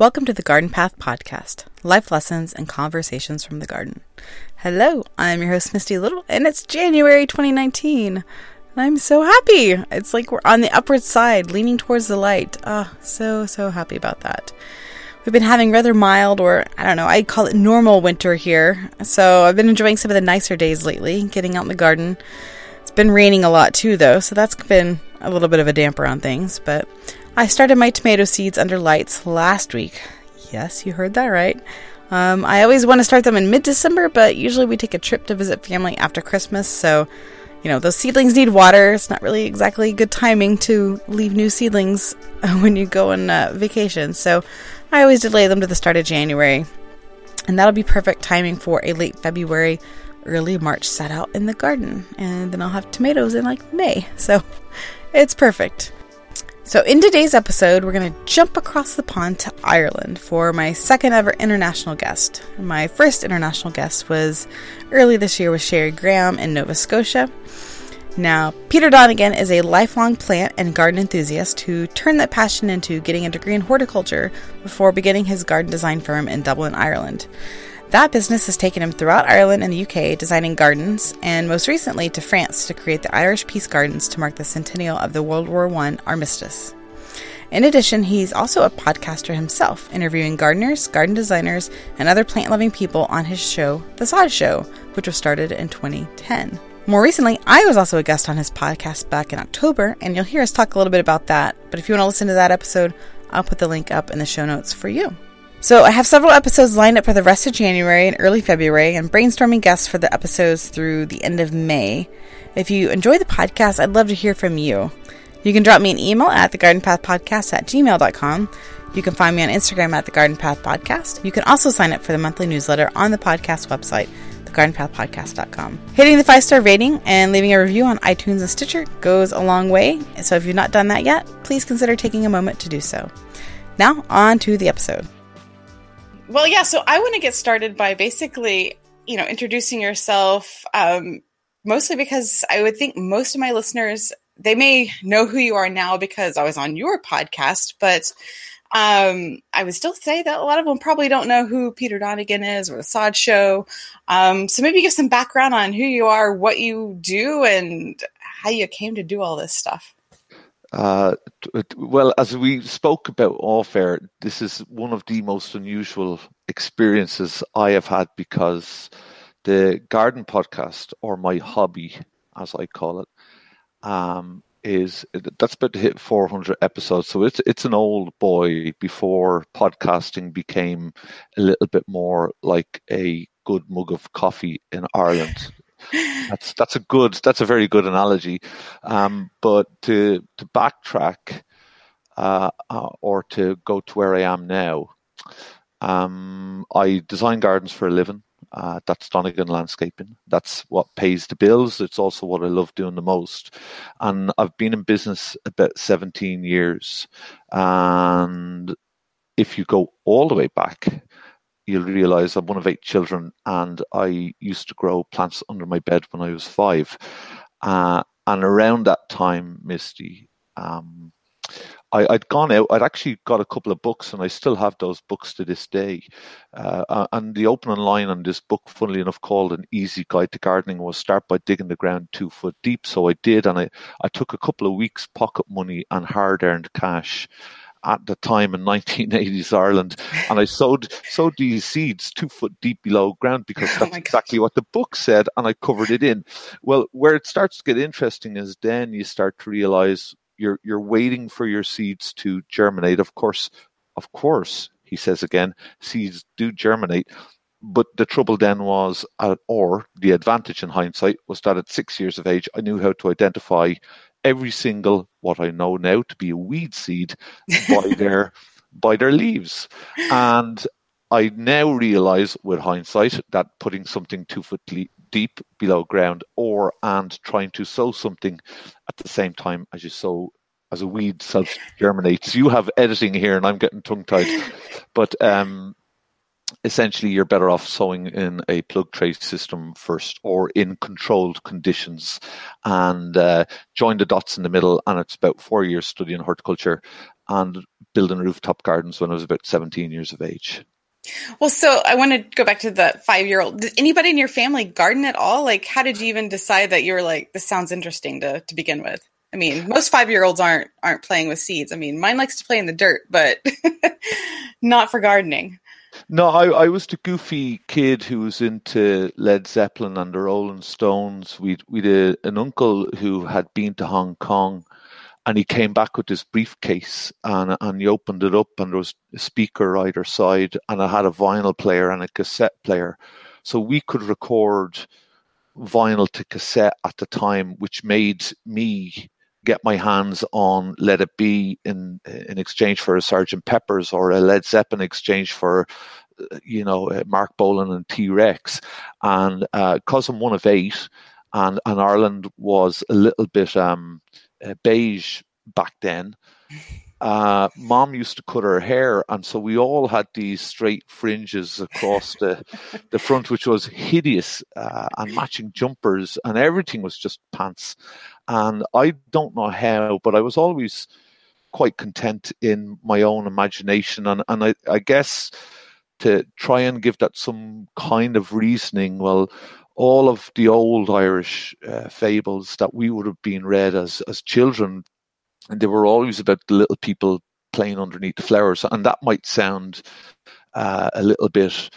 Welcome to the Garden Path Podcast life lessons and conversations from the garden. Hello, I'm your host, Misty Little, and it's January 2019. And I'm so happy. It's like we're on the upward side, leaning towards the light. Ah, oh, so, so happy about that. We've been having rather mild, or I don't know, I call it normal winter here. So I've been enjoying some of the nicer days lately, getting out in the garden. It's been raining a lot too, though, so that's been a little bit of a damper on things. But I started my tomato seeds under lights last week. Yes, you heard that right. Um, I always want to start them in mid December, but usually we take a trip to visit family after Christmas, so you know, those seedlings need water. It's not really exactly good timing to leave new seedlings when you go on uh, vacation. So I always delay them to the start of January. And that'll be perfect timing for a late February, early March set out in the garden. And then I'll have tomatoes in like May. So it's perfect. So, in today's episode, we're going to jump across the pond to Ireland for my second ever international guest. My first international guest was early this year with Sherry Graham in Nova Scotia. Now, Peter Donegan is a lifelong plant and garden enthusiast who turned that passion into getting a degree in horticulture before beginning his garden design firm in Dublin, Ireland. That business has taken him throughout Ireland and the UK designing gardens, and most recently to France to create the Irish Peace Gardens to mark the centennial of the World War I armistice. In addition, he's also a podcaster himself, interviewing gardeners, garden designers, and other plant loving people on his show, The Sod Show, which was started in 2010. More recently, I was also a guest on his podcast back in October, and you'll hear us talk a little bit about that. But if you want to listen to that episode, I'll put the link up in the show notes for you. So I have several episodes lined up for the rest of January and early February, and brainstorming guests for the episodes through the end of May. If you enjoy the podcast, I'd love to hear from you. You can drop me an email at thegardenpathpodcast at gmail.com. You can find me on Instagram at the Garden Path Podcast. You can also sign up for the monthly newsletter on the podcast website, thegardenpathpodcast.com. Hitting the five star rating and leaving a review on iTunes and Stitcher goes a long way. So if you've not done that yet, please consider taking a moment to do so. Now, on to the episode. Well, yeah. So I want to get started by basically, you know, introducing yourself. Um, mostly because I would think most of my listeners they may know who you are now because I was on your podcast, but um, I would still say that a lot of them probably don't know who Peter Donegan is or the Sod Show. Um, so maybe give some background on who you are, what you do, and how you came to do all this stuff. Uh, well, as we spoke about off air, this is one of the most unusual experiences I have had because the garden podcast, or my hobby, as I call it, um, is that's about to hit 400 episodes. So it's it's an old boy before podcasting became a little bit more like a good mug of coffee in Ireland that's that's a good that's a very good analogy. Um, but to to backtrack uh, uh, or to go to where I am now, um, I design gardens for a living. Uh, that's Donegan Landscaping. That's what pays the bills. It's also what I love doing the most. And I've been in business about 17 years. And if you go all the way back, you'll realize I'm one of eight children, and I used to grow plants under my bed when I was five. Uh, and around that time, Misty, um, I, had gone out. I'd actually got a couple of books, and I still have those books to this day. Uh, and the opening line on this book, funnily enough, called "An Easy Guide to Gardening," was "Start by digging the ground two foot deep." So I did, and I, I took a couple of weeks' pocket money and hard-earned cash, at the time in 1980s Ireland, and I sowed sowed these seeds two foot deep below ground because oh that's oh exactly what the book said, and I covered it in. Well, where it starts to get interesting is then you start to realize you're you're waiting for your seeds to germinate. Of course, of course, he says again, seeds do germinate. But the trouble then was, uh, or the advantage in hindsight was that at six years of age, I knew how to identify every single what I know now to be a weed seed by their by their leaves. And I now realize with hindsight that putting something two foot deep below ground or and trying to sow something at the same time as you sow as a weed self germinates. You have editing here and I'm getting tongue tied. But um essentially you're better off sowing in a plug tray system first or in controlled conditions and uh, join the dots in the middle and it's about four years studying horticulture and building rooftop gardens when I was about 17 years of age. Well, so I want to go back to the five year old. Did anybody in your family garden at all? Like, how did you even decide that you were like, this sounds interesting to, to begin with? I mean, most five year olds aren't aren't playing with seeds. I mean, mine likes to play in the dirt, but not for gardening. No, I, I was the goofy kid who was into Led Zeppelin and the Rolling Stones. We'd we'd a, an uncle who had been to Hong Kong and he came back with this briefcase and and he opened it up and there was a speaker either side and I had a vinyl player and a cassette player. So we could record vinyl to cassette at the time, which made me get my hands on Let It Be in in exchange for a Sergeant Pepper's or a Led Zeppelin exchange for you know uh, Marc Bolan and T Rex, and because uh, I'm one of eight, and and Ireland was a little bit um, uh, beige back then. Uh, mom used to cut her hair, and so we all had these straight fringes across the the front, which was hideous, uh, and matching jumpers, and everything was just pants. And I don't know how, but I was always quite content in my own imagination, and and I, I guess to try and give that some kind of reasoning. Well, all of the old Irish uh, fables that we would have been read as as children and they were always about the little people playing underneath the flowers. And that might sound uh, a little bit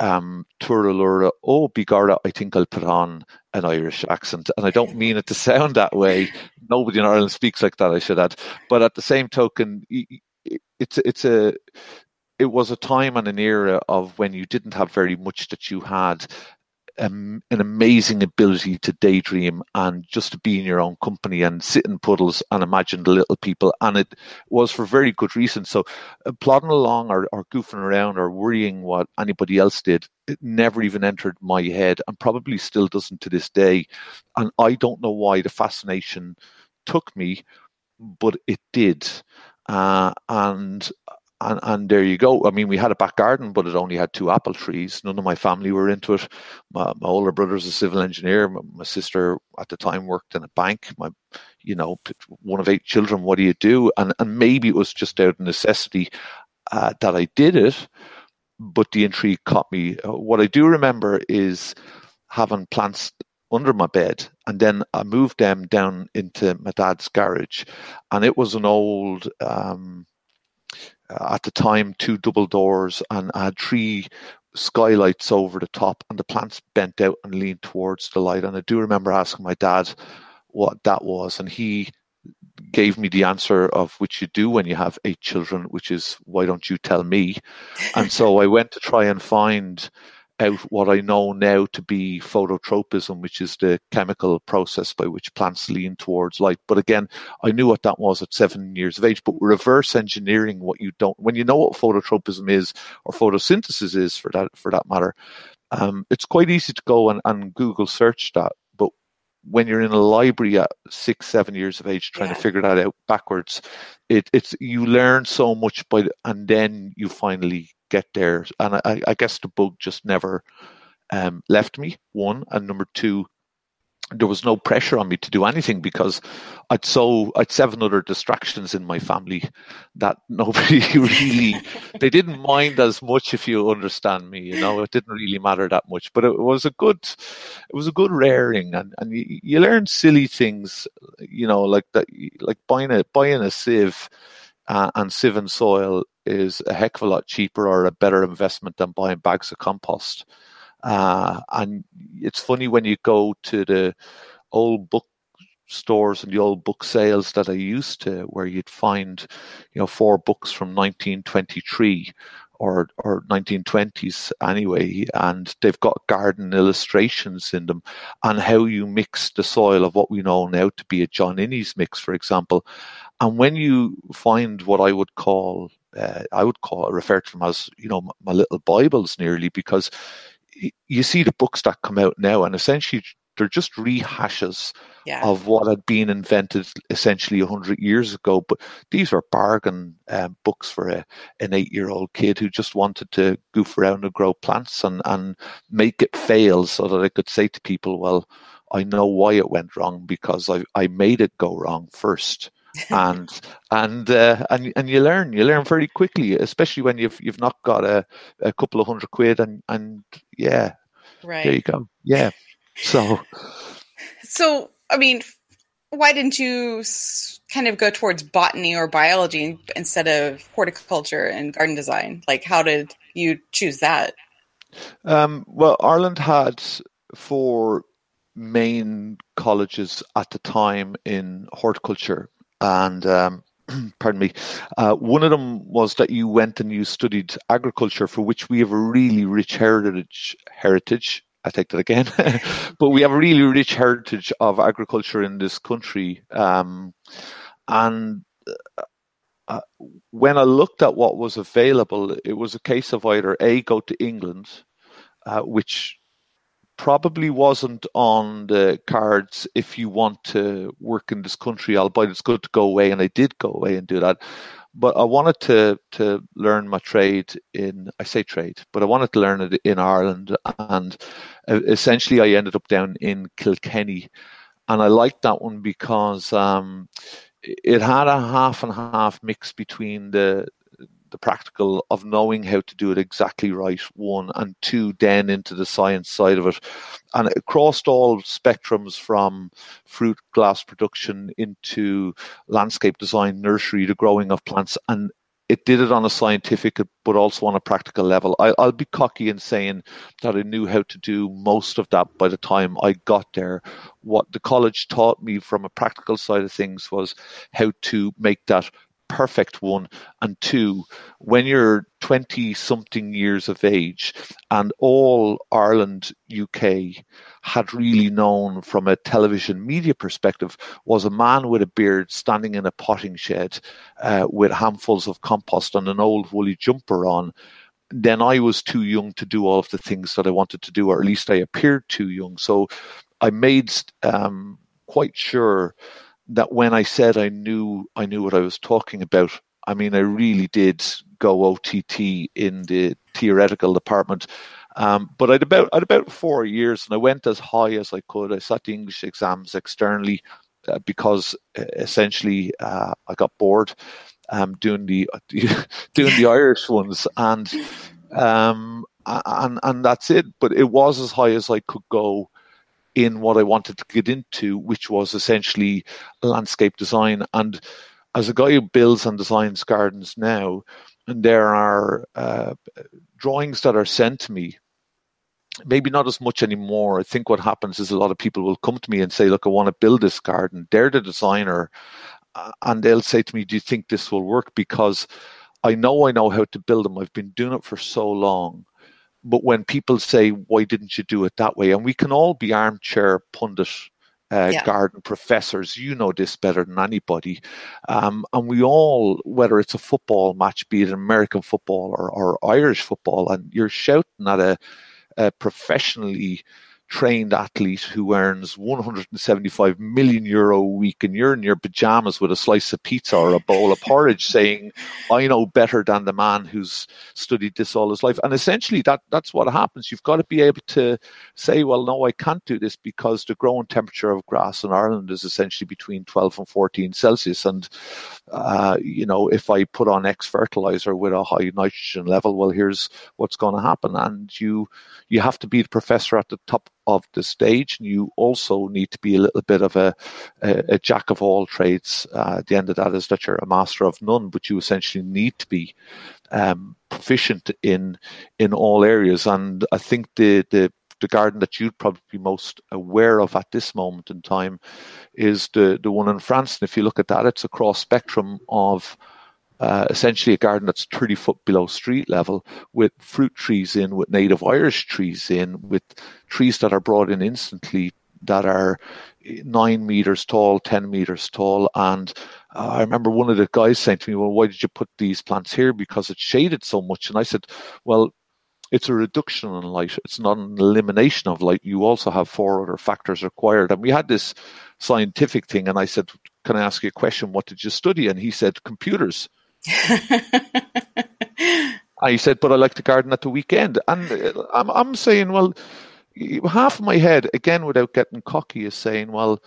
um, Turalura, oh, Bigarda, I think I'll put on an Irish accent. And I don't mean it to sound that way. Nobody in Ireland speaks like that, I should add. But at the same token, it's, it's a, it was a time and an era of when you didn't have very much that you had um, an amazing ability to daydream and just to be in your own company and sit in puddles and imagine the little people. And it was for very good reason. So uh, plodding along or, or goofing around or worrying what anybody else did, it never even entered my head and probably still doesn't to this day. And I don't know why the fascination took me, but it did. Uh, and and, and there you go. I mean, we had a back garden, but it only had two apple trees. None of my family were into it. My, my older brother's a civil engineer. My, my, sister at the time worked in a bank. My, you know, one of eight children. What do you do? And and maybe it was just out of necessity uh, that I did it, but the intrigue caught me. Uh, what I do remember is having plants under my bed and then I moved them down into my dad's garage and it was an old um, at the time two double doors and I had three skylights over the top and the plants bent out and leaned towards the light. And I do remember asking my dad what that was and he gave me the answer of which you do when you have eight children which is why don't you tell me? And so I went to try and find out what I know now to be phototropism, which is the chemical process by which plants lean towards light. But again, I knew what that was at seven years of age. But reverse engineering what you don't, when you know what phototropism is or photosynthesis is for that for that matter, um, it's quite easy to go and, and Google search that. But when you're in a library at six, seven years of age, trying yeah. to figure that out backwards, it, it's you learn so much by, and then you finally get there. And I, I guess the bug just never um, left me. One and number two, there was no pressure on me to do anything because I'd so I'd seven other distractions in my family that nobody really they didn't mind as much if you understand me. You know, it didn't really matter that much. But it was a good it was a good raring and, and you, you learn silly things, you know, like that like buying a buying a sieve uh, and sieve soil is a heck of a lot cheaper or a better investment than buying bags of compost. Uh, and it's funny when you go to the old book stores and the old book sales that I used to, where you'd find, you know, four books from 1923 or or 1920s anyway, and they've got garden illustrations in them, and how you mix the soil of what we know now to be a John Innes mix, for example. And when you find what I would call uh, I would call refer to them as you know my, my little Bibles nearly because you see the books that come out now and essentially they're just rehashes yeah. of what had been invented essentially 100 years ago but these are bargain um, books for a, an eight year old kid who just wanted to goof around and grow plants and, and make it fail so that i could say to people well i know why it went wrong because i, I made it go wrong first and and uh, and and you learn you learn very quickly, especially when you've you've not got a, a couple of hundred quid and and yeah, right there you go, yeah. So, so I mean, why didn't you kind of go towards botany or biology instead of horticulture and garden design? Like, how did you choose that? Um, well, Ireland had four main colleges at the time in horticulture, and um, pardon me, uh, one of them was that you went and you studied agriculture, for which we have a really rich heritage. Heritage. I take that again, but we have a really rich heritage of agriculture in this country, um, and uh, when I looked at what was available, it was a case of either a go to England, uh, which probably wasn't on the cards if you want to work in this country, albeit it's good to go away, and I did go away and do that. But I wanted to to learn my trade in I say trade, but I wanted to learn it in Ireland, and essentially I ended up down in Kilkenny, and I liked that one because um, it had a half and half mix between the the practical of knowing how to do it exactly right, one, and two, then into the science side of it. And it crossed all spectrums from fruit glass production into landscape design, nursery, the growing of plants, and it did it on a scientific but also on a practical level. I, will be cocky in saying that I knew how to do most of that by the time I got there. What the college taught me from a practical side of things was how to make that perfect one and two when you're 20 something years of age and all ireland uk had really known from a television media perspective was a man with a beard standing in a potting shed uh, with handfuls of compost and an old woolly jumper on. Then i was too young to do all of the things that i wanted to do or at least i appeared too young. So i made um, quite sure that when I said I knew I knew what I was talking about, I mean I really did go OTT in the theoretical department. Um, but I'd about I'd about four years, and I went as high as I could. I sat the English exams externally uh, because uh, essentially uh, I got bored um, doing the doing the Irish ones, and um, and and that's it. But it was as high as I could go in what I wanted to get into, which was essentially landscape design. And as a guy who builds and designs gardens now, and there are uh, drawings that are sent to me maybe not as much anymore. I think what happens is a lot of people will come to me and say, "Look, I want to build this garden." They're the designer, uh, and they'll say to me, "Do you think this will work?" Because I know I know how to build them. I've been doing it for so long but when people say, why didn't you do it that way? And we can all be armchair pundit uh, yeah. garden professors. You know this better than anybody. Um, and we all, whether it's a football match, be it American football or, or Irish football, and you're shouting at a, a professionally trained athlete who earns 175 million euro a week and you're in your pajamas with a slice of pizza or a bowl of porridge saying i know better than the man who's studied this all his life. And essentially that that's what happens. You've got to be able to say well no i can't do this because the growing temperature of grass in ireland is essentially between 12 and 14 celsius and uh, you know if i put on x fertilizer with a high nitrogen level well here's what's going to happen. And you you have to be the professor at the top of the stage. And you also need to be a little bit of a, a, a jack of all trades. Uh, the end of that is that you're a master of none, but you essentially need to be um, proficient in in all areas. And I think the the the garden that you'd probably be most aware of at this moment in time is the the one in France. And if you look at that, it's a cross spectrum of uh, essentially a garden that's 30 foot below street level with fruit trees in, with native Irish trees in, with trees that are brought in instantly that are nine meters tall, 10 meters tall. And uh, I remember one of the guys saying to me, Well, why did you put these plants here? Because it's shaded so much. And I said, Well, it's a reduction in light. It's not an elimination of light. You also have four other factors required. And we had this scientific thing. And I said, Can I ask you a question? What did you study? And he said, Computers. I said, but I like to garden at the weekend. And uh, I'm, I'm saying, well, half of my head, again, without getting cocky, is saying, well,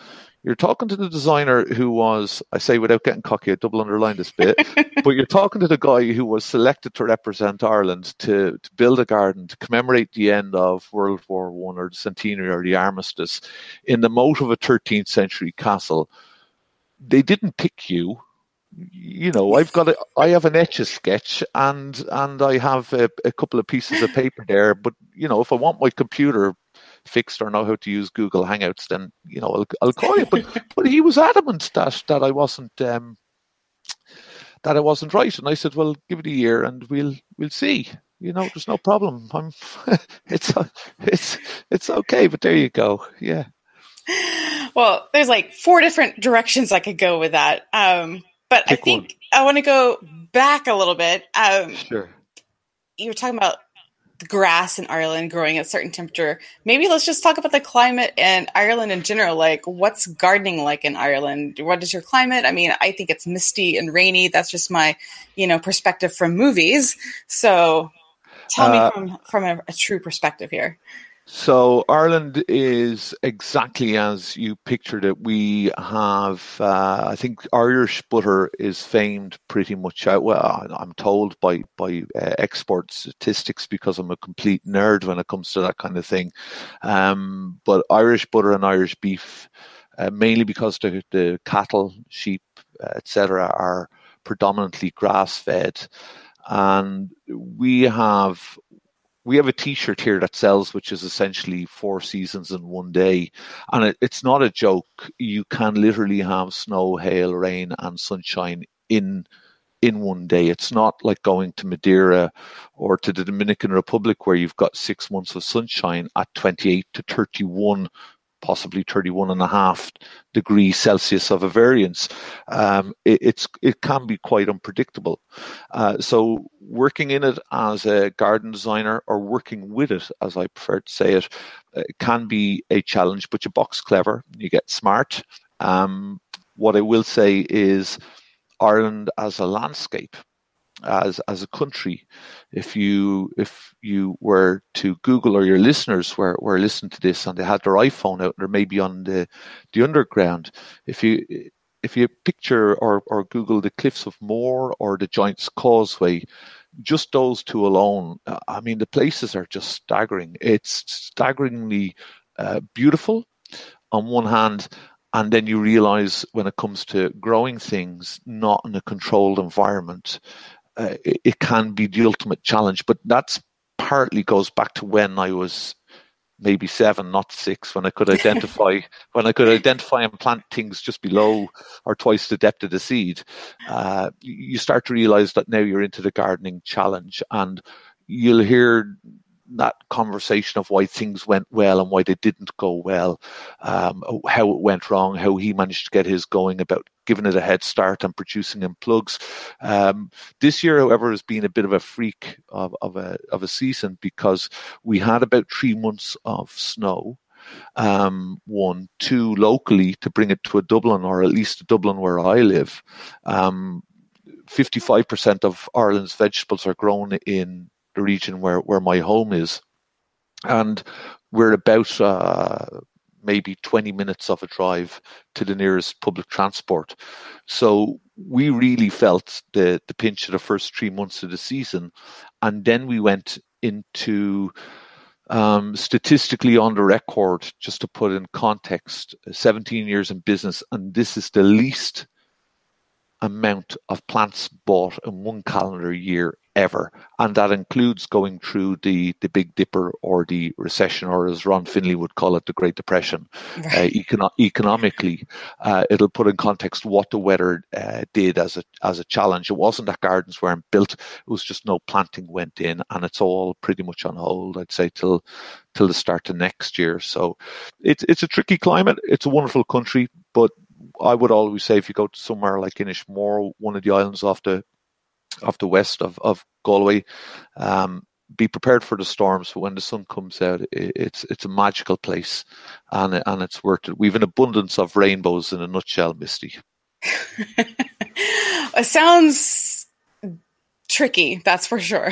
You're talking to the designer who was, I say without getting cocky, I double underline this bit, but you're talking to the guy who was selected to represent Ireland to, to build a garden to commemorate the end of World War One or the centenary or the armistice in the moat of a 13th century castle. They didn't pick you you know, I've got a, I have an etch a sketch and and I have a, a, couple of pieces of paper there. But you know, if I want my computer fixed or know how to use Google Hangouts, then you know I'll, I'll call you. But but he was adamant that that I wasn't um, that I wasn't right, and I said, well, give it a year and we'll we'll see. You know, there's no problem. I'm it's it's it's okay. But there you go. Yeah. Well, there's like four different directions I could go with that. Um, but Pick I think one. I want to go back a little bit. Um, sure. You were talking about the grass in Ireland growing at a certain temperature. Maybe let's just talk about the climate in Ireland in general. Like, what's gardening like in Ireland? What is your climate? I mean, I think it's misty and rainy. That's just my, you know, perspective from movies. So, tell uh, me from from a, a true perspective here. So Ireland is exactly as you pictured it. We have, uh, I think, Irish butter is famed pretty much out. Well, I'm told by by uh, export statistics because I'm a complete nerd when it comes to that kind of thing. Um, but Irish butter and Irish beef, uh, mainly because the the cattle, sheep, etc., are predominantly grass fed, and we have we have a T-shirt here that sells, which is essentially four seasons in one day, and it, it's not a joke. You can literally have snow, hail, rain, and sunshine in in one day. It's not like going to Madeira or to the Dominican Republic where you've got six months of sunshine at 28 to 31 possibly 31 and a half degrees Celsius of a variance, um, it, it's it can be quite unpredictable. Uh, so working in it as a garden designer or working with it, as I prefer to say it, uh, can be a challenge. But you box clever, you get smart. Um, what I will say is Ireland as a landscape as as a country if you if you were to google or your listeners were, were listening to this and they had their iphone out or maybe on the the underground if you if you picture or, or google the cliffs of moher or the giant's causeway just those two alone i mean the places are just staggering. It's staggeringly uh, beautiful on one hand and then you realize when it comes to growing things not in a controlled environment uh, it, it, can be the ultimate challenge. But that's partly goes back to when I was maybe seven, not six, when I could identify when I could identify and plant things just below or twice the depth of the seed. Uh, you start to realize that now you're into the gardening challenge, and you'll hear that conversation of why things went well and why they didn't go well, um, how it went wrong, how he managed to get his going about giving it a head start and producing in plugs. Um, this year, however, has been a bit of a freak of, of a of a season because we had about three months of snow. Um, one, two, locally to bring it to a Dublin or at least Dublin where I live. Um, 55% of Ireland's vegetables are grown in the region where, where my home is. And we're about uh, maybe 20 minutes of a drive to the nearest public transport. So we really felt the, the pinch of the first three months of the season. And then we went into um, statistically on the record, just to put in context, 17 years in business, and this is the least amount of plants bought in one calendar year ever, and that includes going through the the Big Dipper or the recession, or as Ron Finley would call it, the Great Depression. Right. Uh, econo- economically, uh, it'll put in context what the weather uh, did as a as a challenge. It wasn't that gardens weren't built; it was just no planting went in, and it's all pretty much on hold. I'd say till till the start of next year. So it's it's a tricky climate. It's a wonderful country, but I would always say if you go to somewhere like Inishmore, one of the islands off the off the west of, of Galway, um, be prepared for the storms. But when the sun comes out, it, it's it's a magical place, and and it's worth it. We've an abundance of rainbows in a nutshell, Misty. it sounds tricky, that's for sure.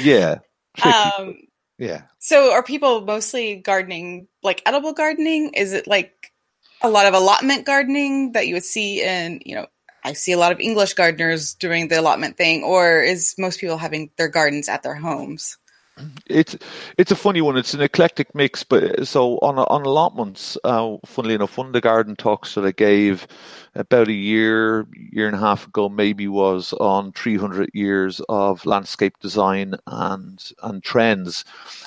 Yeah. Um, yeah. So, are people mostly gardening, like edible gardening? Is it like a lot of allotment gardening that you would see in, you know, I see a lot of English gardeners doing the allotment thing, or is most people having their gardens at their homes? It's it's a funny one. It's an eclectic mix, but so on on allotments, uh, funnily enough, one of the garden talks that I gave about a year year and a half ago, maybe was on 300 years of landscape design and and trends.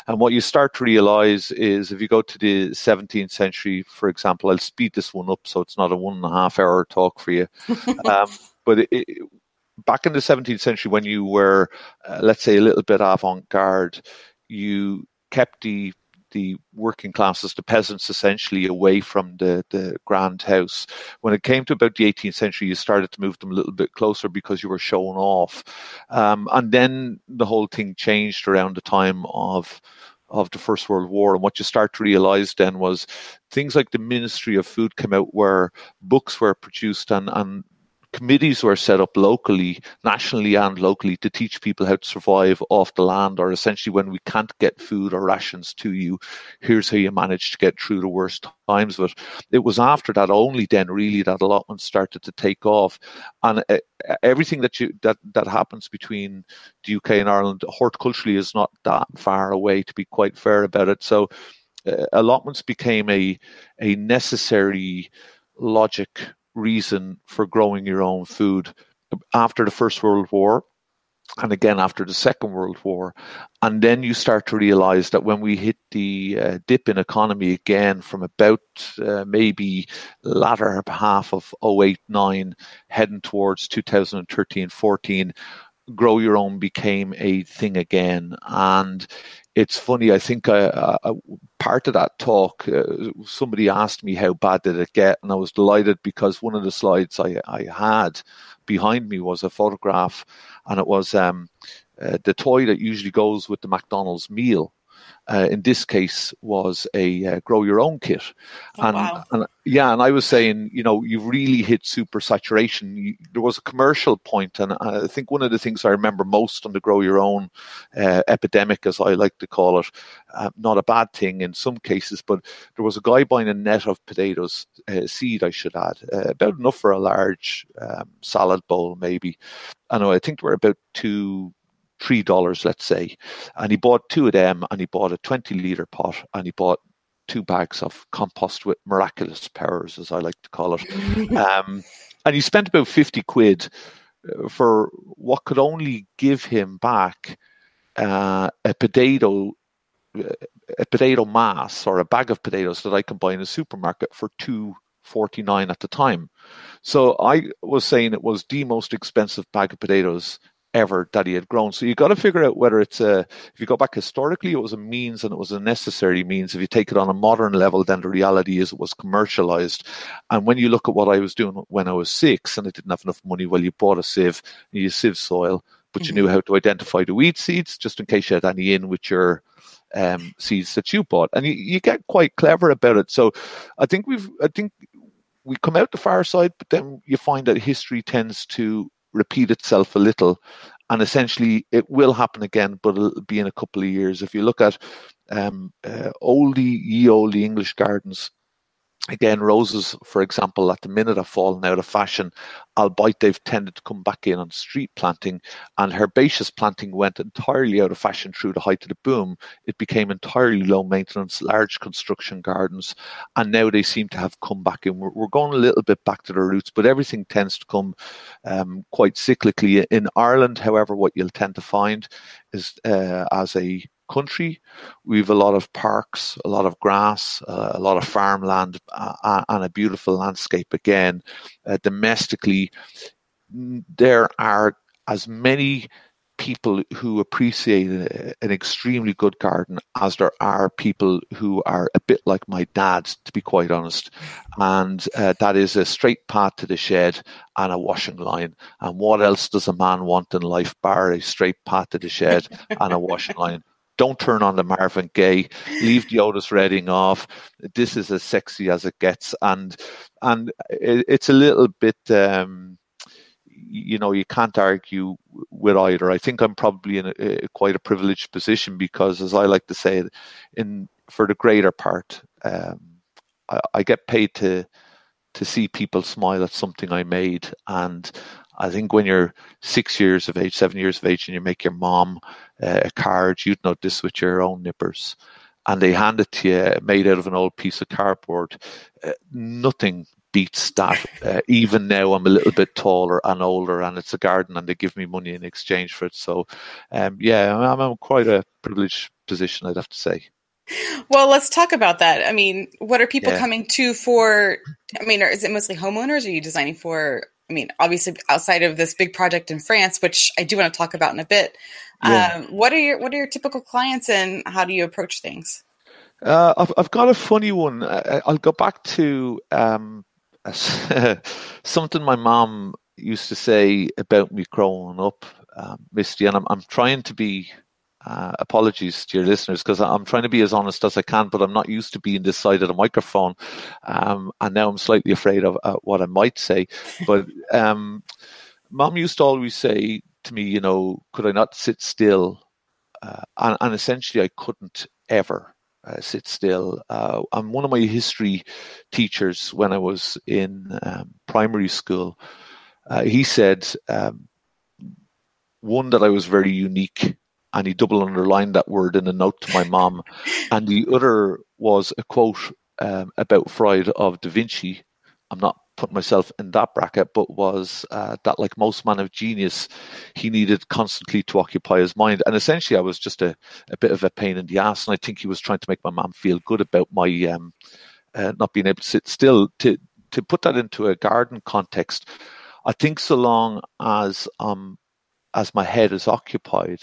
And what you start to realize is if you go to the 17th century, for example, I'll speed this one up so it's not a one and a half hour talk for you. um, but it, back in the 17th century, when you were, uh, let's say, a little bit avant garde, you kept the the working classes, the peasants, essentially away from the, the grand house. When it came to about the 18th century, you started to move them a little bit closer because you were showing off. Um, and then the whole thing changed around the time of of the First World War. And what you start to realize then was things like the Ministry of Food came out where books were produced and, and committees were set up locally, nationally and locally to teach people how to survive off the land or essentially when we can't get food or rations to you, here's how you manage to get through the worst times But It was after that only then really that allotment started to take off. And uh, everything that you that, that happens between the UK and Ireland horticulturally is not that far away to be quite fair about it. So uh, allotments became a a necessary logic reason for growing your own food after the First World War and again after the Second World War. And then you start to realize that when we hit the uh, dip in economy again from about uh, maybe latter half of 08 9, heading towards 2013 14, grow your own became a thing again. And it's funny. I think I, I, part of that talk, uh, somebody asked me how bad did it get, and I was delighted because one of the slides I, I had behind me was a photograph, and it was um, uh, the toy that usually goes with the McDonald's meal uh, in this case was a uh, grow your own kit. Oh, and, wow. and, yeah, and I was saying, you know, you've really hit super saturation. You, there was a commercial point, and I think one of the things I remember most on the grow your own uh, epidemic, as I like to call it, uh, not a bad thing in some cases, but there was a guy buying a net of potatoes, uh, seed, I should add, uh, about enough for a large um, salad bowl, maybe. I know, I think there were about two three dollars, let's say, and he bought two of them, and he bought a twenty liter pot, and he bought two bags of compost with miraculous powers, as I like to call it, um, and he spent about fifty quid uh, for what could only give him back uh, a potato uh, a potato mass or a bag of potatoes that I can buy in a supermarket for two forty nine at the time. So I was saying it was the most expensive bag of potatoes ever that he had grown. So you've got to figure out whether it's a, if you go back historically, it was a means and it was a necessary means. If you take it on a modern level, then the reality is it was commercialized. And when you look at what I was doing when I was six and I didn't have enough money, well, you bought a sieve, you sieve soil, but mm-hmm. you knew how to identify the weed seeds just in case you had any in with your um, seeds that you bought. And you, you get quite clever about it. So I think we've, I think we come out the far side, but then you find that history tends to repeat itself a little. And essentially, it will happen again, but it'll be in a couple of years. If you look at um, uh, oldie, ye oldie English gardens, Again, roses, for example, at the minute have fallen out of fashion, albeit they've tended to come back in on street planting. And herbaceous planting went entirely out of fashion through the height of the boom. It became entirely low maintenance, large construction gardens, and now they seem to have come back in. We're, we're going a little bit back to the roots, but everything tends to come um, quite cyclically. In Ireland, however, what you'll tend to find is uh, as a country. We've a lot of parks, a lot of grass, uh, a lot of farmland, uh, and a beautiful landscape. Again, uh, domestically, there are as many people who appreciate an extremely good garden as there are people who are a bit like my dad, to be quite honest. And uh, that is a straight path to the shed and a washing line. And what else does a man want in life bar a straight path to the shed and a washing line? Don't turn on the Marvin Gaye. Leave the Otis Redding off. This is as sexy as it gets, and and it, it's a little bit. Um, you know, you can't argue with either. I think I'm probably in a, a, quite a privileged position because, as I like to say, in for the greater part, um, I, I get paid to to see people smile at something I made. And I think when you're six years of age, seven years of age, and you make your mom uh, a card, you'd know this with your own nippers, and they hand it to you made out of an old piece of cardboard. Uh, nothing beats that. Uh, even now, I'm a little bit taller and older, and it's a garden, and they give me money in exchange for it. So, um, yeah, I'm, I'm quite a privileged position, I'd have to say. Well, let's talk about that. I mean, what are people yeah. coming to for? I mean, is it mostly homeowners? Or are you designing for? I mean, obviously, outside of this big project in France, which I do want to talk about in a bit. Yeah. Um, what are your What are your typical clients, and how do you approach things? Uh, I've I've got a funny one. I'll go back to um, something my mom used to say about me growing up, um, Misty, and I'm I'm trying to be uh, apologies to your listeners because I'm trying to be as honest as I can, but I'm not used to being this side of the microphone, um, and now I'm slightly afraid of uh, what I might say. But um, Mom used to always say to me, you know, could I not sit still? Uh, and, and, essentially, I couldn't ever uh, sit still. Uh, I'm one of my history teachers when I was in um, primary school. Uh, he said um, one that I was very unique and he double underlined that word in a note to my mom. and the other was a quote um, about Freud of Da Vinci. I'm not putting myself in that bracket, but was uh, that, like most man of genius, he needed constantly to occupy his mind. And essentially, I was just a, a bit of a pain in the ass. And I think he was trying to make my mom feel good about my um, uh, not being able to sit still. To to put that into a garden context, I think so long as um as my head is occupied,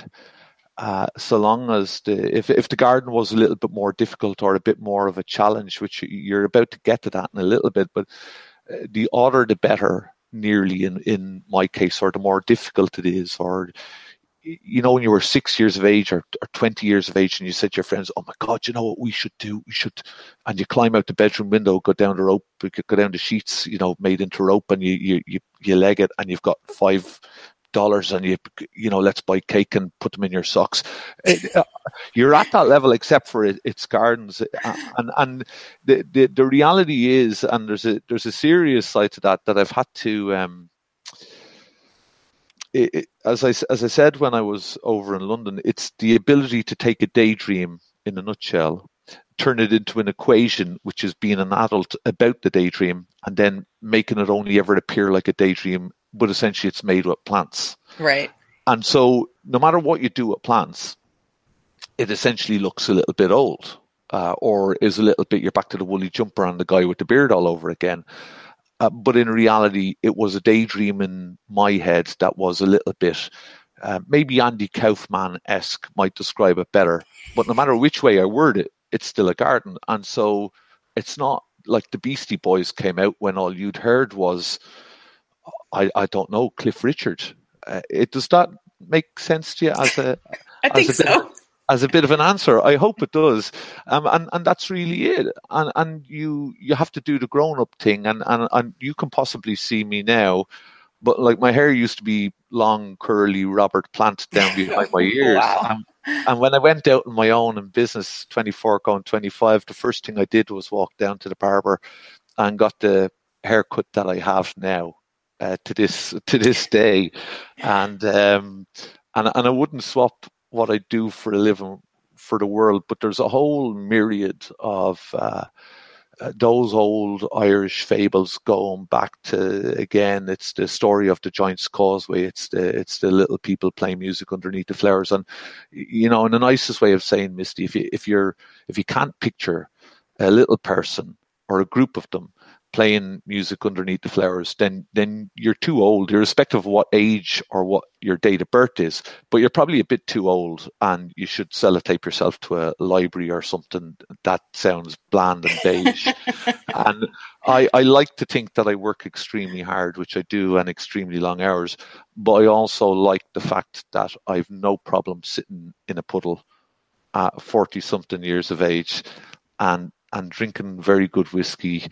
uh, so long as the if if the garden was a little bit more difficult or a bit more of a challenge, which you're about to get to that in a little bit, but uh, the odder the better, nearly in in my case, or the more difficult it is, or you know, when you were six years of age or, or 20 years of age and you said to your friends, Oh my God, you know what we should do? We should, and you climb out the bedroom window, go down the rope, go down the sheets, you know, made into rope and you, you, you, you leg it and you've got five dollars and you you know let's buy cake and put them in your socks. Uh, you're at that level except for it, it's gardens. Uh, and and the, the the reality is and there's a there's a serious side to that that i've had to um it, it, as I as I said when I was over in London, it's the ability to take a daydream in a nutshell, turn it into an equation, which is being an adult about the daydream, and then making it only ever appear like a daydream but essentially it's made with plants. Right. And so no matter what you do with plants, it essentially looks a little bit old. Uh, or is a little bit you're back to the woolly jumper and the guy with the beard all over again. Uh, but in reality, it was a daydream in my head that was a little bit uh, maybe Andy Kaufman esque might describe it better. But no matter which way I word it, it's still a garden. And so it's not like the Beastie Boys came out when all you'd heard was I, I don't know, Cliff Richard. Uh, it does that make sense to you as a? I think a so. Bit, as a bit of an answer, I hope it does, um, and and that's really it. And and you you have to do the grown up thing, and, and and you can possibly see me now, but like my hair used to be long, curly Robert Plant down behind my ears. wow. and, and when I went out on my own in business, 24 going 25, the first thing I did was walk down to the barber and got the haircut that I have now uh, to this to this day, and um, and and I wouldn't swap what I do for a living for the world. But there's a whole myriad of uh, uh, those old Irish fables going back to again. It's the story of the Giant's Causeway. It's the it's the little people playing music underneath the flowers, and you know, in the nicest way of saying, Misty, if you if you're if you can't picture a little person or a group of them playing music underneath the flowers, then then you're too old, irrespective of what age or what your date of birth is. But you're probably a bit too old, and you should sellotape yourself to a library or something that sounds bland and beige. and I, I like to think that I work extremely hard, which I do, and extremely long hours. But I also like the fact that I've no problem sitting in a puddle at forty something years of age and and drinking very good whiskey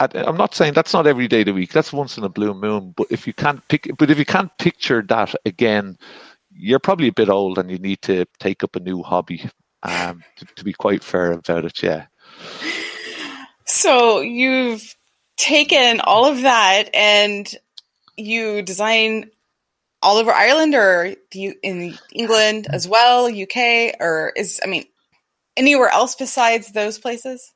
I'm not saying that's not every day of the week. That's once in a blue moon. But if you can't pick, but if you can't picture that again, you're probably a bit old and you need to take up a new hobby. Um, to, to be quite fair about it, yeah. So you've taken all of that and you design all over Ireland or you in England as well, UK, or is I mean anywhere else besides those places?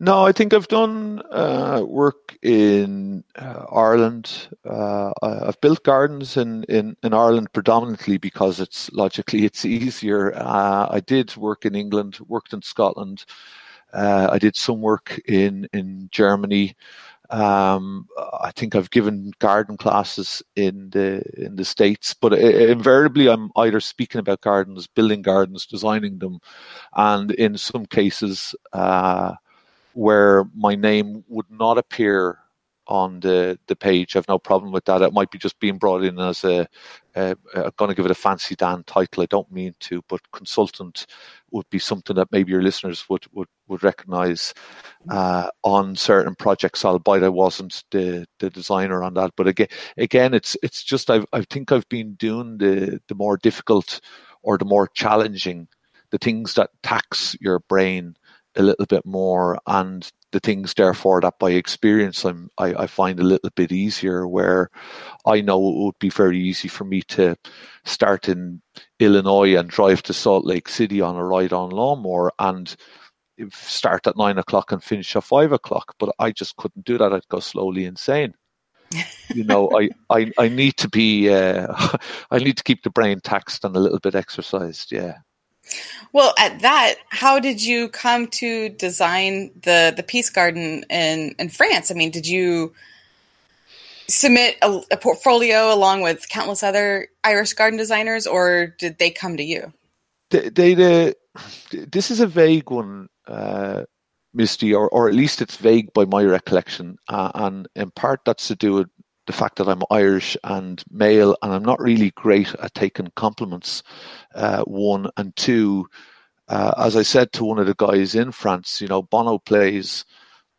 No, I think I've done uh, work in uh, Ireland. Uh, I've built gardens in, in, in Ireland predominantly because it's logically it's easier. Uh, I did work in England, worked in Scotland. Uh, I did some work in in Germany. Um, I think I've given garden classes in the in the states, but invariably I'm either speaking about gardens, building gardens, designing them, and in some cases uh, where my name would not appear on the the page. I've no problem with that. It might be just being brought in as a, a, a I'm going to give it a fancy Dan title. I don't mean to, but consultant would be something that maybe your listeners would would would recognise uh, on certain projects. Albeit I wasn't the the designer on that, but again, again, it's it's just i I think I've been doing the the more difficult or the more challenging, the things that tax your brain a little bit more and the things therefore that by experience I'm, I, I find a little bit easier where I know it would be very easy for me to start in Illinois and drive to Salt Lake City on a ride on lawnmower and start at nine o'clock and finish at five o'clock. But I just couldn't do that. I'd go slowly insane. you know, I, I, I need to be, uh, I need to keep the brain taxed and a little bit exercised. Yeah. Well, at that, how did you come to design the the Peace Garden in in France? I mean, did you submit a, a portfolio along with countless other Irish garden designers, or did they come to you? They, they this is a vague one, uh, Misty, or or at least it's vague by my recollection, uh, and in part that's to do with the fact that I'm Irish and male, and I'm not really great at taking compliments. Uh, one and two, uh, as I said to one of the guys in France, you know, Bono plays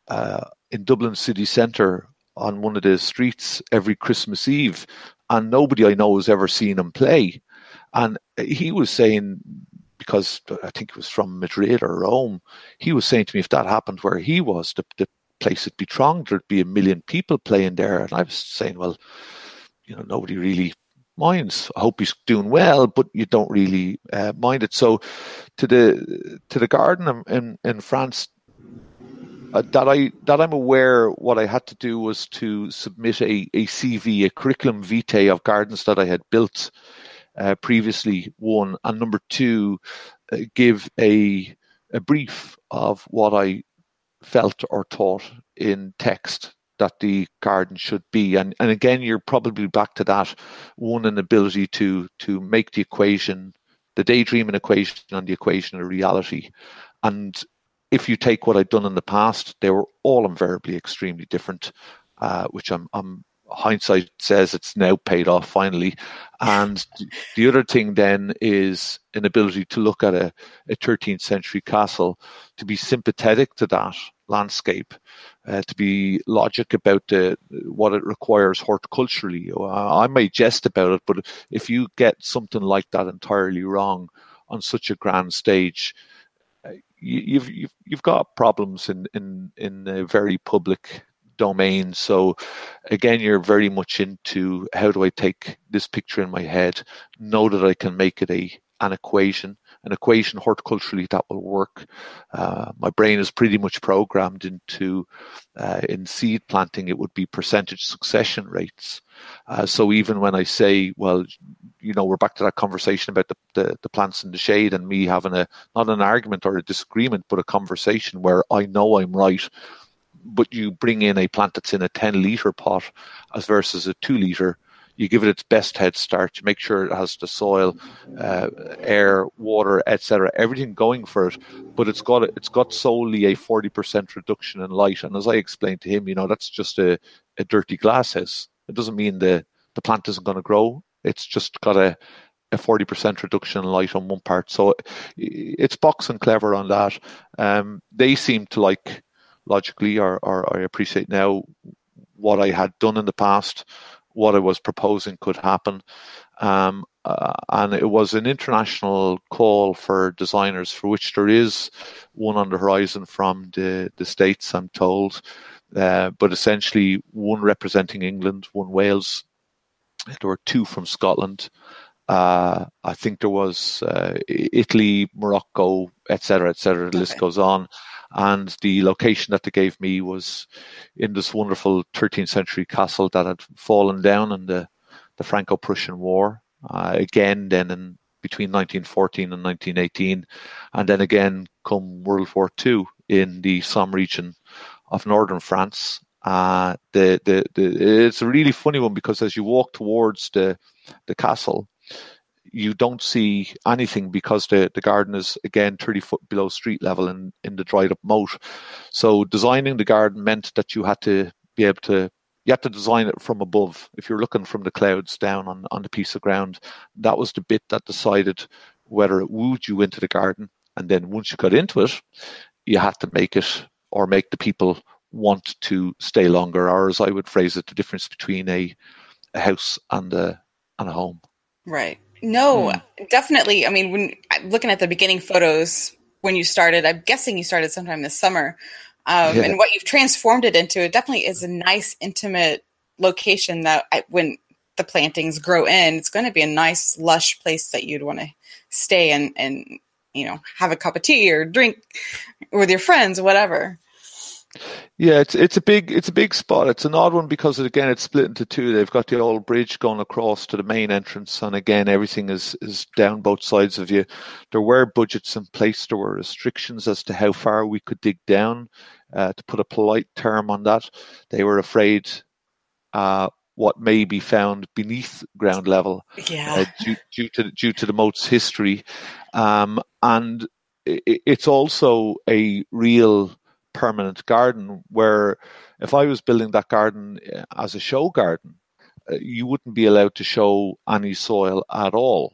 uh, in Dublin city centre on one of the streets every Christmas Eve, and nobody I know has ever seen him play. And he was saying, because I think it was from Madrid or Rome, he was saying to me, if that happened where he was, the, the place would be thronged. There'd be a million people playing there. And I was saying, well, you know, nobody really minds. I hope he's doing well, but you don't really uh, mind it. So, to the to the garden in in France, uh, that I that I'm aware, what I had to do was to submit a, a CV, a curriculum vitae of gardens that I had built uh, previously. One and number two, uh, give a a brief of what I felt or taught in text that the garden should be. And and again, you're probably back to that one an ability to to make the equation, the daydreaming equation and the equation a reality. And if you take what I'd done in the past, they were all invariably extremely different, uh, which I'm I'm hindsight says it's now paid off finally. And the other thing then is an ability to look at a, a 13th century castle, to be sympathetic to that landscape, uh, to be logic about the, what it requires horticulturally. I may jest about it, but if you get something like that entirely wrong on such a grand stage, uh, you've you've you've got problems in in in a very public domain. So again, you're very much into how do I take this picture in my head, know that I can make it a an equation, an equation horticulturally that will work. Uh, my brain is pretty much programmed into uh, in seed planting, it would be percentage succession rates. Uh, so even when I say, well, you know, we're back to that conversation about the, the, the, plants in the shade and me having a not an argument or a disagreement, but a conversation where I know I'm right but you bring in a plant that's in a 10 litre pot as versus a 2 litre, you give it its best head start. You make sure it has the soil, uh, air, water, etc., everything going for it. But it's got it's got solely a forty percent reduction in light. And as I explained to him, you know that's just a, a dirty glass house. It doesn't mean the the plant isn't going to grow. It's just got a a forty percent reduction in light on one part. So it's boxing clever on that. Um, they seem to like logically, or, or I appreciate now what I had done in the past what I was proposing could happen. Um, uh, and it was an international call for designers, for which there is one on the horizon from the, the States, I'm told. Uh, but essentially, one representing England, one Wales. There were two from Scotland. Uh, I think there was uh, Italy, Morocco, etc., etc. The okay. list goes on. And the location that they gave me was in this wonderful 13th century castle that had fallen down in the, the Franco-Prussian War. Uh, again, then in between 1914 and 1918, and then again come World War II in the Somme region of northern France. Uh, the, the, the, it's a really funny one because as you walk towards the, the castle, you don't see anything because the, the garden is again 30 foot below street level in, in the dried up moat. So designing the garden meant that you had to be able to you had to design it from above. If you're looking from the clouds down on, on the piece of ground, that was the bit that decided whether it wooed you into the garden. And then once you got into it, you had to make it or make the people want to stay longer, or as I would phrase it, the difference between a, a house and a and a home. Right. No, mm. definitely. I mean, when looking at the beginning photos when you started, I'm guessing you started sometime this summer. Um, yeah. And what you've transformed it into, it definitely is a nice, intimate location that I, when the plantings grow in, it's going to be a nice, lush place that you'd want to stay and, and, you know, have a cup of tea or drink with your friends, whatever. Yeah, it's it's a big it's a big spot. It's an odd one because again it's split into two. They've got the old bridge going across to the main entrance, and again everything is is down both sides of you. There were budgets in place. There were restrictions as to how far we could dig down. Uh, to put a polite term on that, they were afraid uh, what may be found beneath ground level, yeah. uh, due, due, to due to the moat's history, um, and it, it's also a real permanent garden where if I was building that garden eh, as a show garden, eh, you wouldn't be allowed to show any soil at all.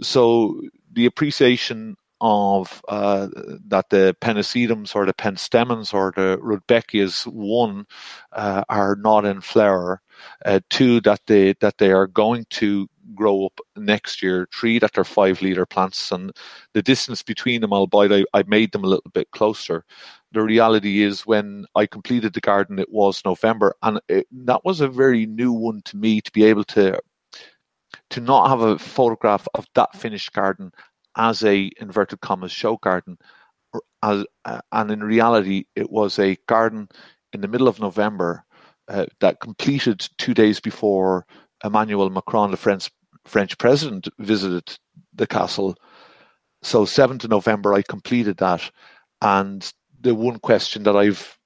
So the appreciation of uh, that the pennisetums or the penstemons or the rudbeckias one uh, are not in flower, uh, two that they that they are going to grow up next year, three that they're five liter plants, and the distance between them, albeit I, I made them a little bit closer, the reality is when I completed the garden, it was November, and it, that was a very new one to me to be able to to not have a photograph of that finished garden as a inverted commas show garden, as uh, and in reality, it was a garden in the middle of November uh, that completed two days before Emmanuel Macron, the French French president, visited the castle. So, 7th of November, I completed that, and the one question that I've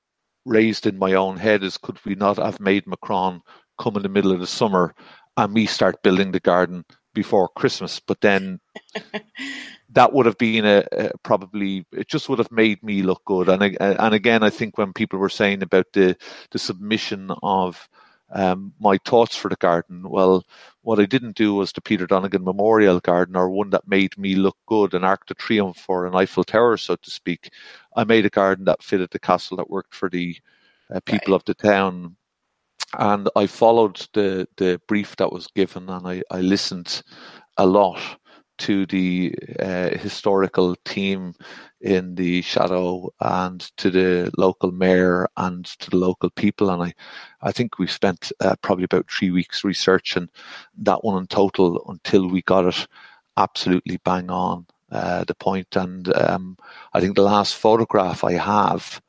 raised in my own head is could we not have made Macron come in the middle of the summer and me start building the garden before Christmas? But then that would have been a, a, probably it just would have made me look good. And and again, I think when people were saying about the the submission of um, my thoughts for the garden. Well, what I didn't do was the Peter Donegan Memorial Garden or one that made me look good, an Arc de Triomphe or an Eiffel Tower, so to speak. I made a garden that fitted the castle that worked for the uh, people right. of the town. And I followed the, the brief that was given and I, I listened a lot to the uh, historical team in the château and to the local mayor and to the local people. And I, I think we spent uh, probably about three weeks researching that one in total until we got it absolutely bang on uh, the point. And um, I think the last photograph I have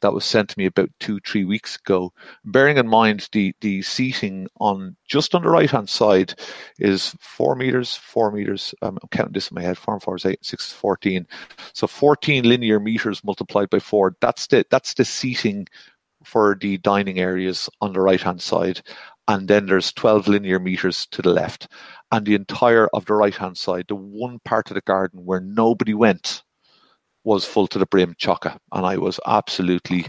that was sent to me about two, three weeks ago. Bearing in mind the, the seating on just on the right hand side is four meters, four meters. Um, I'm counting this in my head. Four and four is eight, six is 14. So 14 linear meters multiplied by four. That's the, that's the seating for the dining areas on the right hand side. And then there's 12 linear meters to the left. And the entire of the right hand side, the one part of the garden where nobody went, was full to the brim chocker, and I was absolutely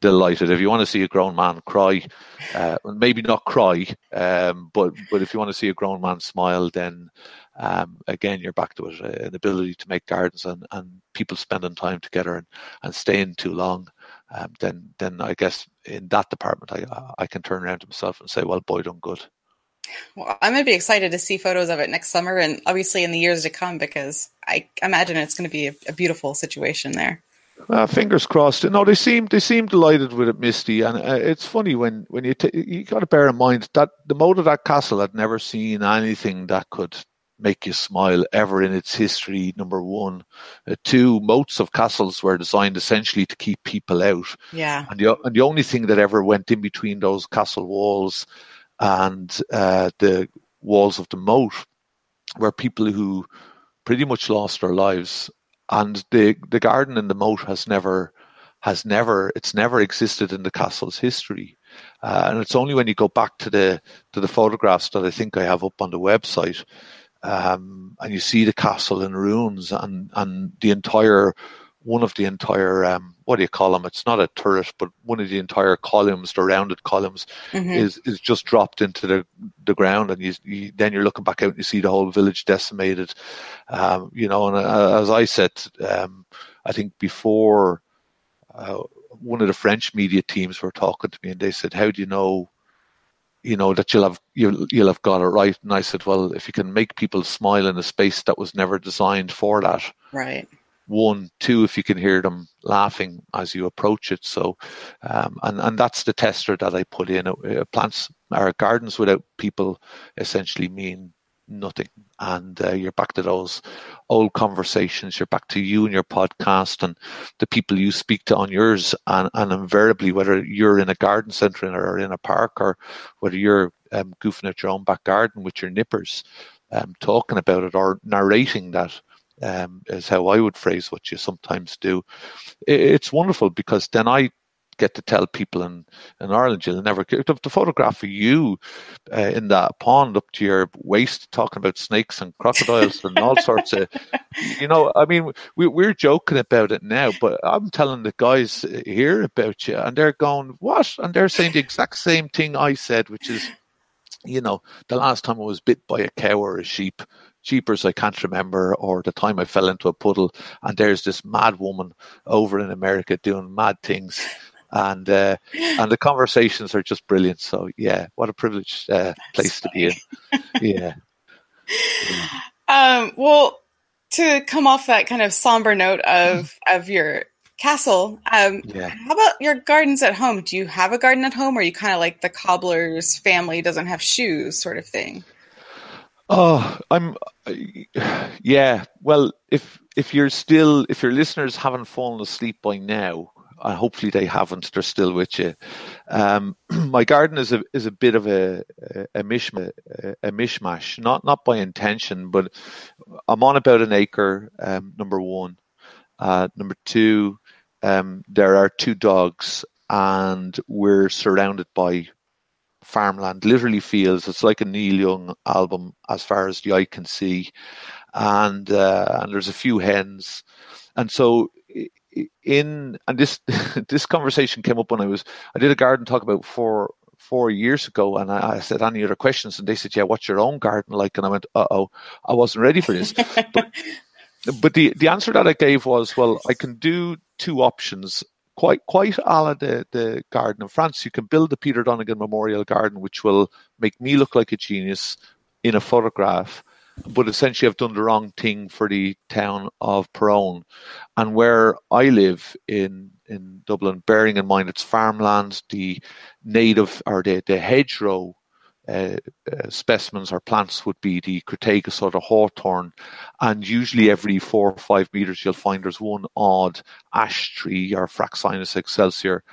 delighted. If you want to see a grown man cry, uh, maybe not cry, um, but but if you want to see a grown man smile, then um, again you're back to it. Uh, an ability to make gardens and, and people spending time together and, and staying too long. Um, then then I guess in that department I I can turn around to myself and say, well, boy, done good. Well, I'm going to be excited to see photos of it next summer and obviously in the years to come because I imagine it's going to be a, a beautiful situation there. Uh, fingers crossed. No, they seem they seem delighted with it, Misty. And uh, it's funny when when you t- you got to bear in mind that the moat of that castle had never seen anything that could make you smile ever in its history. Number one, uh, two moats of castles were designed essentially to keep people out. Yeah, and the and the only thing that ever went in between those castle walls and uh, the walls of the moat were people who pretty much lost their lives. And the the garden in the moat has never has never it's never existed in the castle's history. Uh, and it's only when you go back to the to the photographs that I think I have up on the website um, and you see the castle in ruins and and the entire one of the entire um, what do you call them? It's not a turret, but one of the entire columns, the rounded columns, mm-hmm. is is just dropped into the the ground, and you, you, then you're looking back out and you see the whole village decimated. Um, you know, and uh, as I said, um, I think before uh, one of the French media teams were talking to me, and they said, "How do you know?" you know that you'll have you'll you'll have got it right and i said well if you can make people smile in a space that was never designed for that right one, two, if you can hear them laughing as you approach it. So, um, and and that's the tester that I put in. Uh, plants or gardens without people essentially mean nothing. And uh, you're back to those old conversations. You're back to you and your podcast and the people you speak to on yours. And, and invariably, whether you're in a garden centre or in a park or whether you're um, goofing at your own back garden with your nippers, um, talking about it or narrating that um, is how I would phrase what you sometimes do. It's wonderful because then I get to tell people in, in Ireland you'll never get the photograph of you uh, in that pond up to your waist talking about snakes and crocodiles and all sorts of you know I mean we, we're joking about it now but I'm telling the guys here about you and they're going what and they're saying the exact same thing I said which is you know the last time I was bit by a cow or a sheep Jeepers, I can't remember, or the time I fell into a puddle, and there's this mad woman over in America doing mad things, and uh, and the conversations are just brilliant. So yeah, what a privileged uh, place to be in. Yeah. Um, well, to come off that kind of somber note of of your castle, um, yeah. how about your gardens at home? Do you have a garden at home, or you kind of like the cobbler's family doesn't have shoes sort of thing? Oh, I'm, yeah. Well, if if you're still, if your listeners haven't fallen asleep by now, uh, hopefully they haven't. They're still with you. Um, my garden is a is a bit of a a, mishmash, a mishmash, not not by intention, but I'm on about an acre. Um, number one, uh, number two, um, there are two dogs, and we're surrounded by farmland, literally fields. It's like a Neil Young album as far as the eye can see, and uh, and there's a few hens, and so in and this this conversation came up when I was I did a garden talk about four four years ago, and I, I said any other questions, and they said, yeah, what's your own garden like? And I went, uh oh, I wasn't ready for this. but, but the the answer that I gave was, well, I can do two options quite quite a la the, the garden in France. You can build the Peter Donegan Memorial Garden, which will make me look like a genius in a photograph, but essentially I've done the wrong thing for the town of Péronne. And where I live in in Dublin, bearing in mind it's farmland, the native or the, the hedgerow uh, uh, specimens or plants would be the Crataegus or the hawthorn. And usually every four or five meters, you'll find there's one odd ash tree or Fraxinus excelsior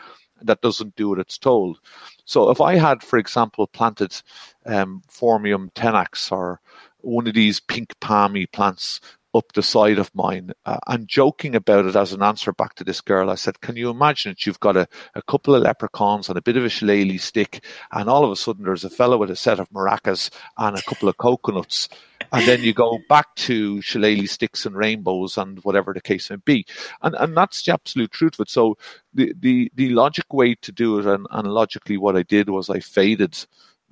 that doesn't do what it's told. So if I had, for example, planted um, Phormium tenax or one of these pink palmy plants up the side of mine uh, and joking about it as an answer back to this girl. I said, Can you imagine it? You've got a, a couple of leprechauns and a bit of a shillelagh stick, and all of a sudden there's a fellow with a set of maracas and a couple of coconuts. And then you go back to shillelagh sticks and rainbows and whatever the case may be. And and that's the absolute truth of it. So the, the, the logic way to do it and, and logically what I did was I faded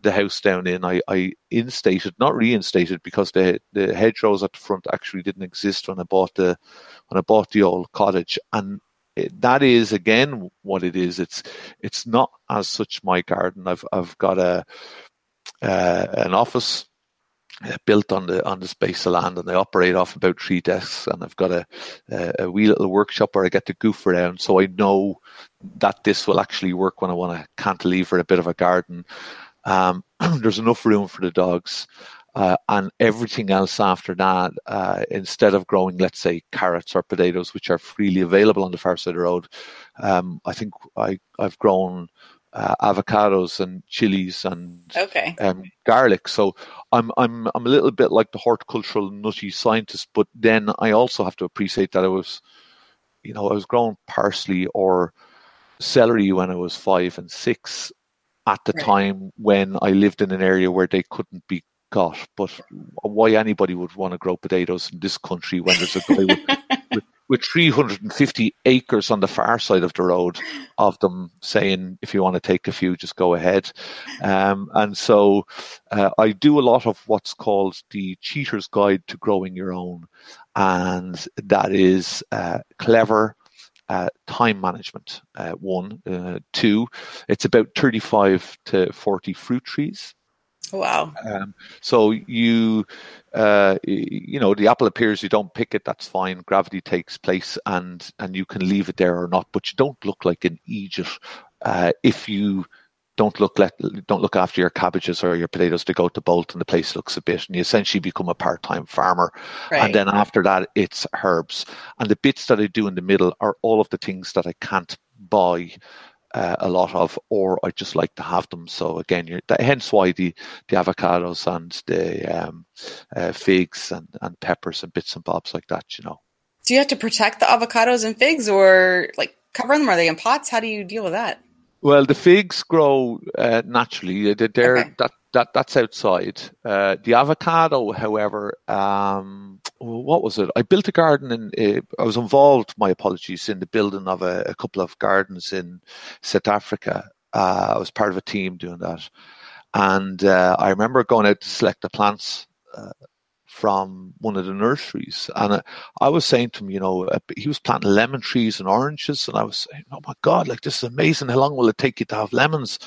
the house down in, I, I instated, not reinstated, because the the hedgerows at the front actually didn't exist when I bought the when I bought the old cottage, and that is again what it is. It's it's not as such my garden. I've I've got a uh, an office built on the on the space of land, and I operate off about three desks, and I've got a, a, a wee little workshop where I get to goof around, so I know that this will actually work when I want to cantilever a bit of a garden. Um, there's enough room for the dogs. Uh, and everything else after that, uh, instead of growing, let's say, carrots or potatoes, which are freely available on the far side of the road, um, I think I, I've grown uh, avocados and chilies and okay. um, garlic. So I'm I'm I'm a little bit like the horticultural nutty scientist, but then I also have to appreciate that I was, you know, I was growing parsley or celery when I was five and six at the Right. time when I lived in an area where they couldn't be got. But why anybody would want to grow potatoes in this country when there's a guy with, with, with 350 acres on the far side of the road of them saying, if you want to take a few, just go ahead. Um, and so uh, I do a lot of what's called the Cheater's Guide to Growing Your Own. And that is uh, clever. Uh, time management, uh, one. Uh, two, it's about 35 to 40 fruit trees. wow. Um, so you, uh, you know, the apple appears. You don't pick it. That's fine. Gravity takes place, and and you can leave it there or not. But you don't look like an idiot uh, if you don't look let don't look after your cabbages or your potatoes to go to bolt, and the place looks a bit, and you essentially become a part time farmer. Right. And then after that, it's herbs. And the bits that I do in the middle are all of the things that I can't buy uh, a lot of, or I just like to have them. So again, you're, that, hence why the, the avocados and the um, uh, figs and, and peppers and bits and bobs like that, you know. do you have to protect the avocados and figs or like cover them? Are they in pots? How do you deal with that? Well, the figs grow uh, naturally. They're, they're Okay. that that that's outside. Uh, the avocado, however, um, what was it? I built a garden and uh, I was involved. My apologies in the building of a, a couple of gardens in South Africa. Uh, I was part of a team doing that, and uh, I remember going out to select the plants. From one of the nurseries, and I was saying to him, you know, uh, he was planting lemon trees and oranges, and I was saying, oh my god, like this is amazing. How long will it take you to have lemons?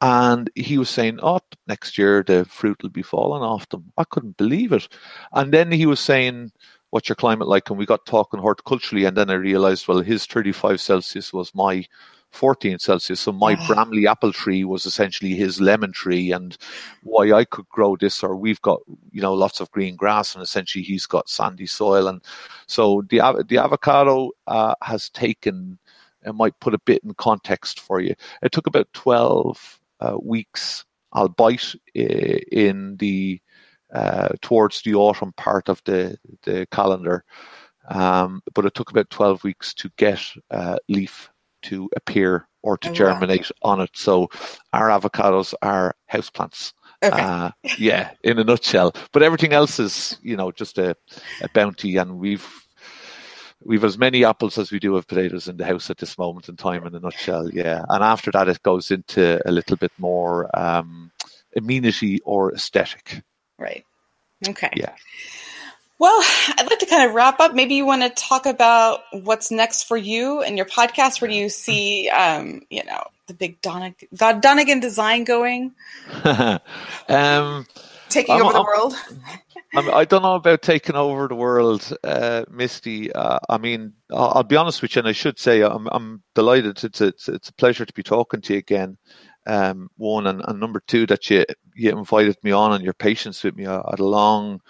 And he was saying, oh, next year the fruit will be falling off them. I couldn't believe it. And then he was saying, what's your climate like? And we got talking horticulturally, and then I realized, well, his 35 Celsius was my 14 Celsius. So my. Bramley apple tree was essentially his lemon tree, and why I could grow this, or we've got you know lots of green grass, and essentially he's got sandy soil, and so the the avocado uh, has taken. I might put a bit in context for you. It took about 12 uh, weeks, albeit in the uh, towards the autumn part of the the calendar, um, but it took about 12 weeks to get uh, leaf to appear or to Oh, wow. germinate on it. So our avocados are houseplants. Okay. Uh, yeah, in a nutshell. But everything else is, you know, just a, a bounty, and we've we've as many apples as we do of potatoes in the house at this moment in time. In a nutshell, yeah. And after that, it goes into a little bit more um, amenity or aesthetic. right. Okay. Yeah. Well, I'd like to kind of wrap up. Maybe you want to talk about what's next for you and your podcast. Where do you see, um, you know, the big Donegan, God Donegan design going, um, taking I'm- over the I'm- world? I'm, I don't know about taking over the world, uh, Misty. Uh, I mean, I'll, I'll be honest with you, and I should say I'm, I'm delighted. It's a, it's, it's a pleasure to be talking to you again. Um, one and, and number two that you you invited me on and your patience with me. I had a long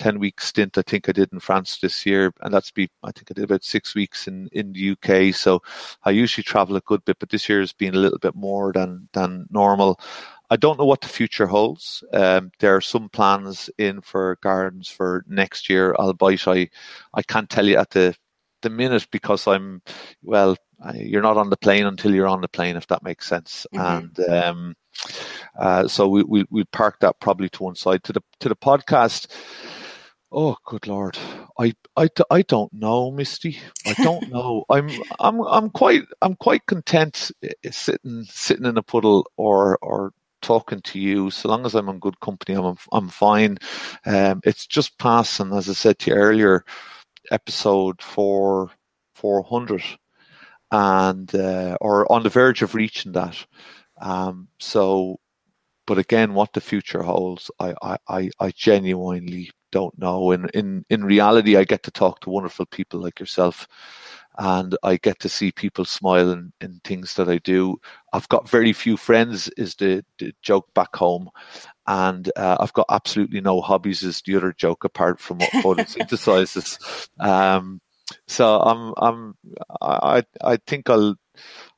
ten week stint. I think I did in France this year, and that's be I think I did about six weeks in in the UK. So I usually travel a good bit, but this year has been a little bit more than than normal. I don't know what the future holds. Um, there are some plans in for gardens for next year, albeit I, I can't tell you at the the minute because I'm well. I, you're not on the plane until you're on the plane, if that makes sense. Mhm. And um, uh, so we we we park that probably to one side to the to the podcast. Oh, good lord! I, I, I don't know, Misty. I don't know. I'm I'm I'm quite I'm quite content eh, sitting sitting in a puddle or or talking to you. So long as I'm in good company, I'm I'm fine. Um, it's just passing, as I said to you earlier, episode four four hundred, and uh, or on the verge of reaching that. Um, so but again, what the future holds, I, I, I, I genuinely don't know. In, in in reality, I get to talk to wonderful people like yourself, and I get to see people smile in, in things that I do. I've got very few friends, is the, the joke back home, and uh, I've got absolutely no hobbies, is the other joke apart from what photosynthesizes. Um, so I'm I'm I I think I'll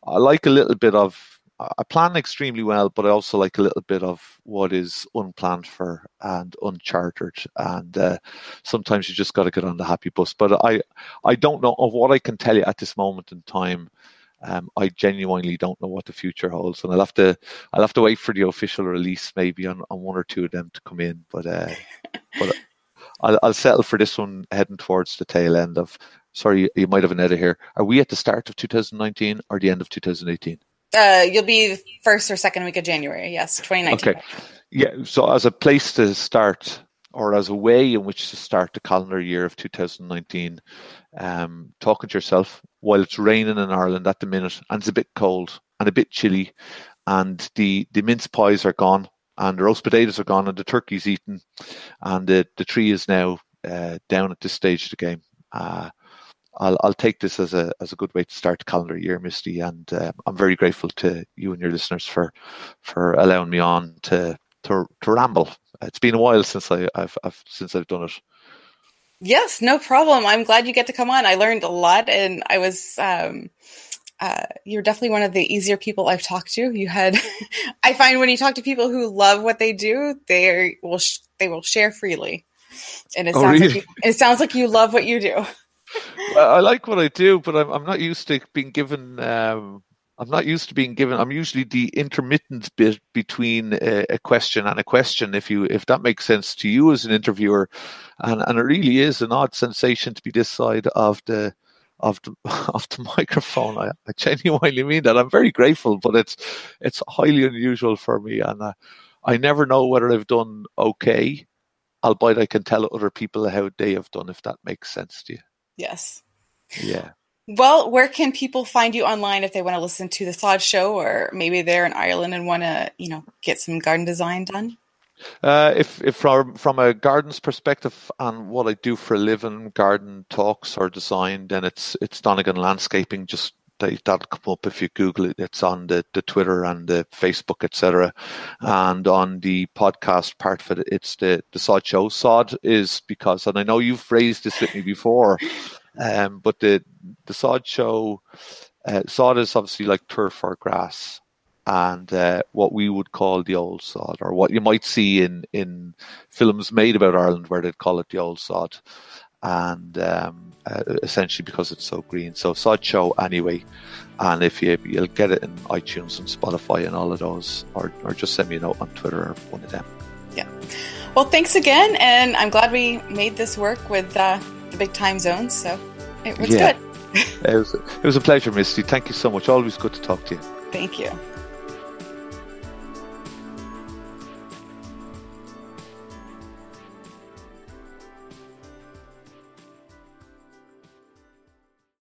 I like a little bit of I plan extremely well, but I also like a little bit of what is unplanned for and uncharted. And uh, sometimes you just got to get on the happy bus. But I, I don't know of what I can tell you at this moment in time. Um, I genuinely don't know what the future holds, and I'll have to, I'll have to wait for the official release maybe on, on one or two of them to come in. But, uh, but I'll, I'll settle for this one heading towards the tail end of. Sorry, you might have an edit here. Are we at the start of 2019 or the end of 2018? Uh, you'll be first or second week of January. Yes, 2019. Okay. Yeah. So as a place to start, or as a way in which to start the calendar year of 2019, um, talking to yourself while it's raining in Ireland at the minute and it's a bit cold and a bit chilly, and the the mince pies are gone and the roast potatoes are gone and the turkey's eaten, and the the tree is now uh, down at this stage of the game. Uh, I'll, I'll take this as a as a good way to start the calendar year, Misty, and um, I'm very grateful to you and your listeners for for allowing me on to to, to ramble. It's been a while since I, have I've since I've done it. Yes, no problem. I'm glad you get to come on. I learned a lot, and I was. Um, uh, you're definitely one of the easier people I've talked to. You had, I find when you talk to people who love what they do, they will sh- they will share freely, and it oh, sounds really? like you, it sounds like you love what you do. I like what I do, but I'm I'm not used to being given. Um, I'm not used to being given. I'm usually the intermittent bit between a, a, question and a question. If you if that makes sense to you as an interviewer, and and it really is an odd sensation to be this side of the of the of the microphone. I, I genuinely mean that. I'm very grateful, but it's it's highly unusual for me, and I, I never know whether I've done okay. Albeit I can tell other people how they have done, if that makes sense to you. Yes. Yeah. Well, where can people find you online if they want to listen to the Sod Show, or maybe they're in Ireland and want to, you know, get some garden design done? Uh, if, if from from a garden's perspective and what I do for a living, garden talks or design, then it's it's Donegan Landscaping. Just that'll come up if you Google it. It's on the, the Twitter and the Facebook, etc. And on the podcast part of it, it's the the Sod Show. Sod is because, and I know you've raised this with me before, um, but the the Sod Show, uh, sod is obviously like turf or grass, and uh, what we would call the old sod, or what you might see in in films made about Ireland, where they'd call it the old sod and um, uh, essentially because it's so green. So Sod Show anyway, and if you you'll get it in iTunes and Spotify and all of those, or or just send me a note on Twitter or one of them. Yeah. Well, thanks again, and I'm glad we made this work with uh, the big time zones. So it was yeah. good. it was it was a pleasure, Misty. Thank you so much. Always good to talk to you. Thank you.